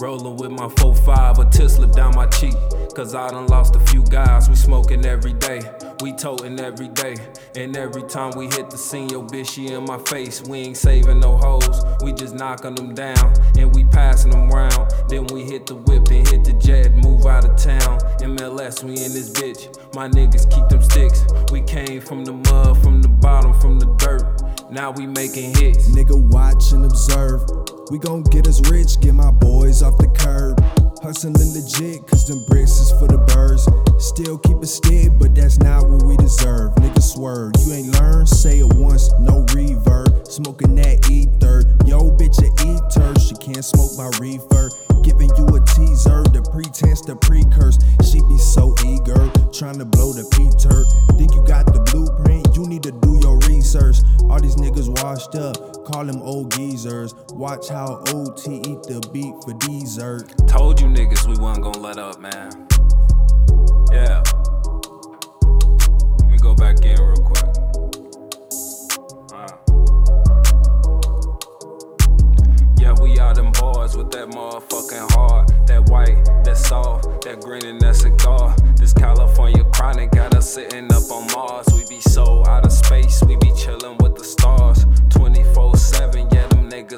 Rolling with my 4-5, a Tesla down my cheek. Cause I done lost a few guys, we smoking every day. We toting every day. And every time we hit the scene, yo bitch, she in my face. We ain't saving no hoes, we just knocking them down. And we passing them round. Then we hit the whip and hit the jet, move out of town. MLS, we in this bitch. My niggas keep them sticks. We came from the mud, from the bottom, from the dirt. Now we making hits. Nigga, watch and observe. We gon' get us rich, get my boys off the curb. Hustling legit, cause them bricks is for the birds. Still keep it stick, but that's not what we deserve. Nigga, swerve. You ain't learned, say it once, no reverb. Smoking that ether. Yo, bitch, a eater. She can't smoke my reefer. Giving you a teaser, the pretense, the precurse. She be so research. All these niggas washed up, call them old geezers. Watch how OT eat the beat for dessert. Told you niggas we wasn't gonna let up, man. Yeah. Let me go back in real quick. Yeah, we are them boys with that motherfucking heart. That white, that soft, that green and that cigar. This California chronic got us sitting up on Mars. We be so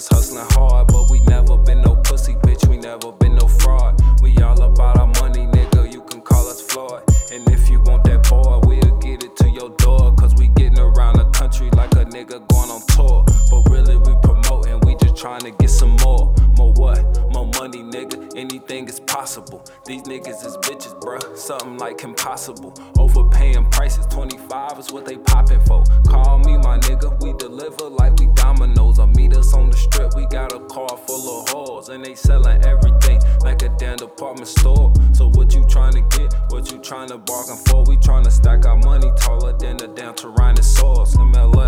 hustling hard. But we never been no pussy, bitch, we never been no fraud. We all about our money, nigga, you can call us Floyd. And if you want that boy, we'll get it to your door. Cause we getting around the country like a nigga going on tour. But really, we promoting, we just trying to get some more. More what? More money, nigga. Anything is possible. These niggas is bitches, bruh. Something like impossible. Overpaying prices, 25 is what they popping for. Call me my nigga, we deliver they selling everything like a damn department store. So what you trying to get? What you trying to bargain for? We trying to stack our money taller than the damn Tyrannosaurus. MLA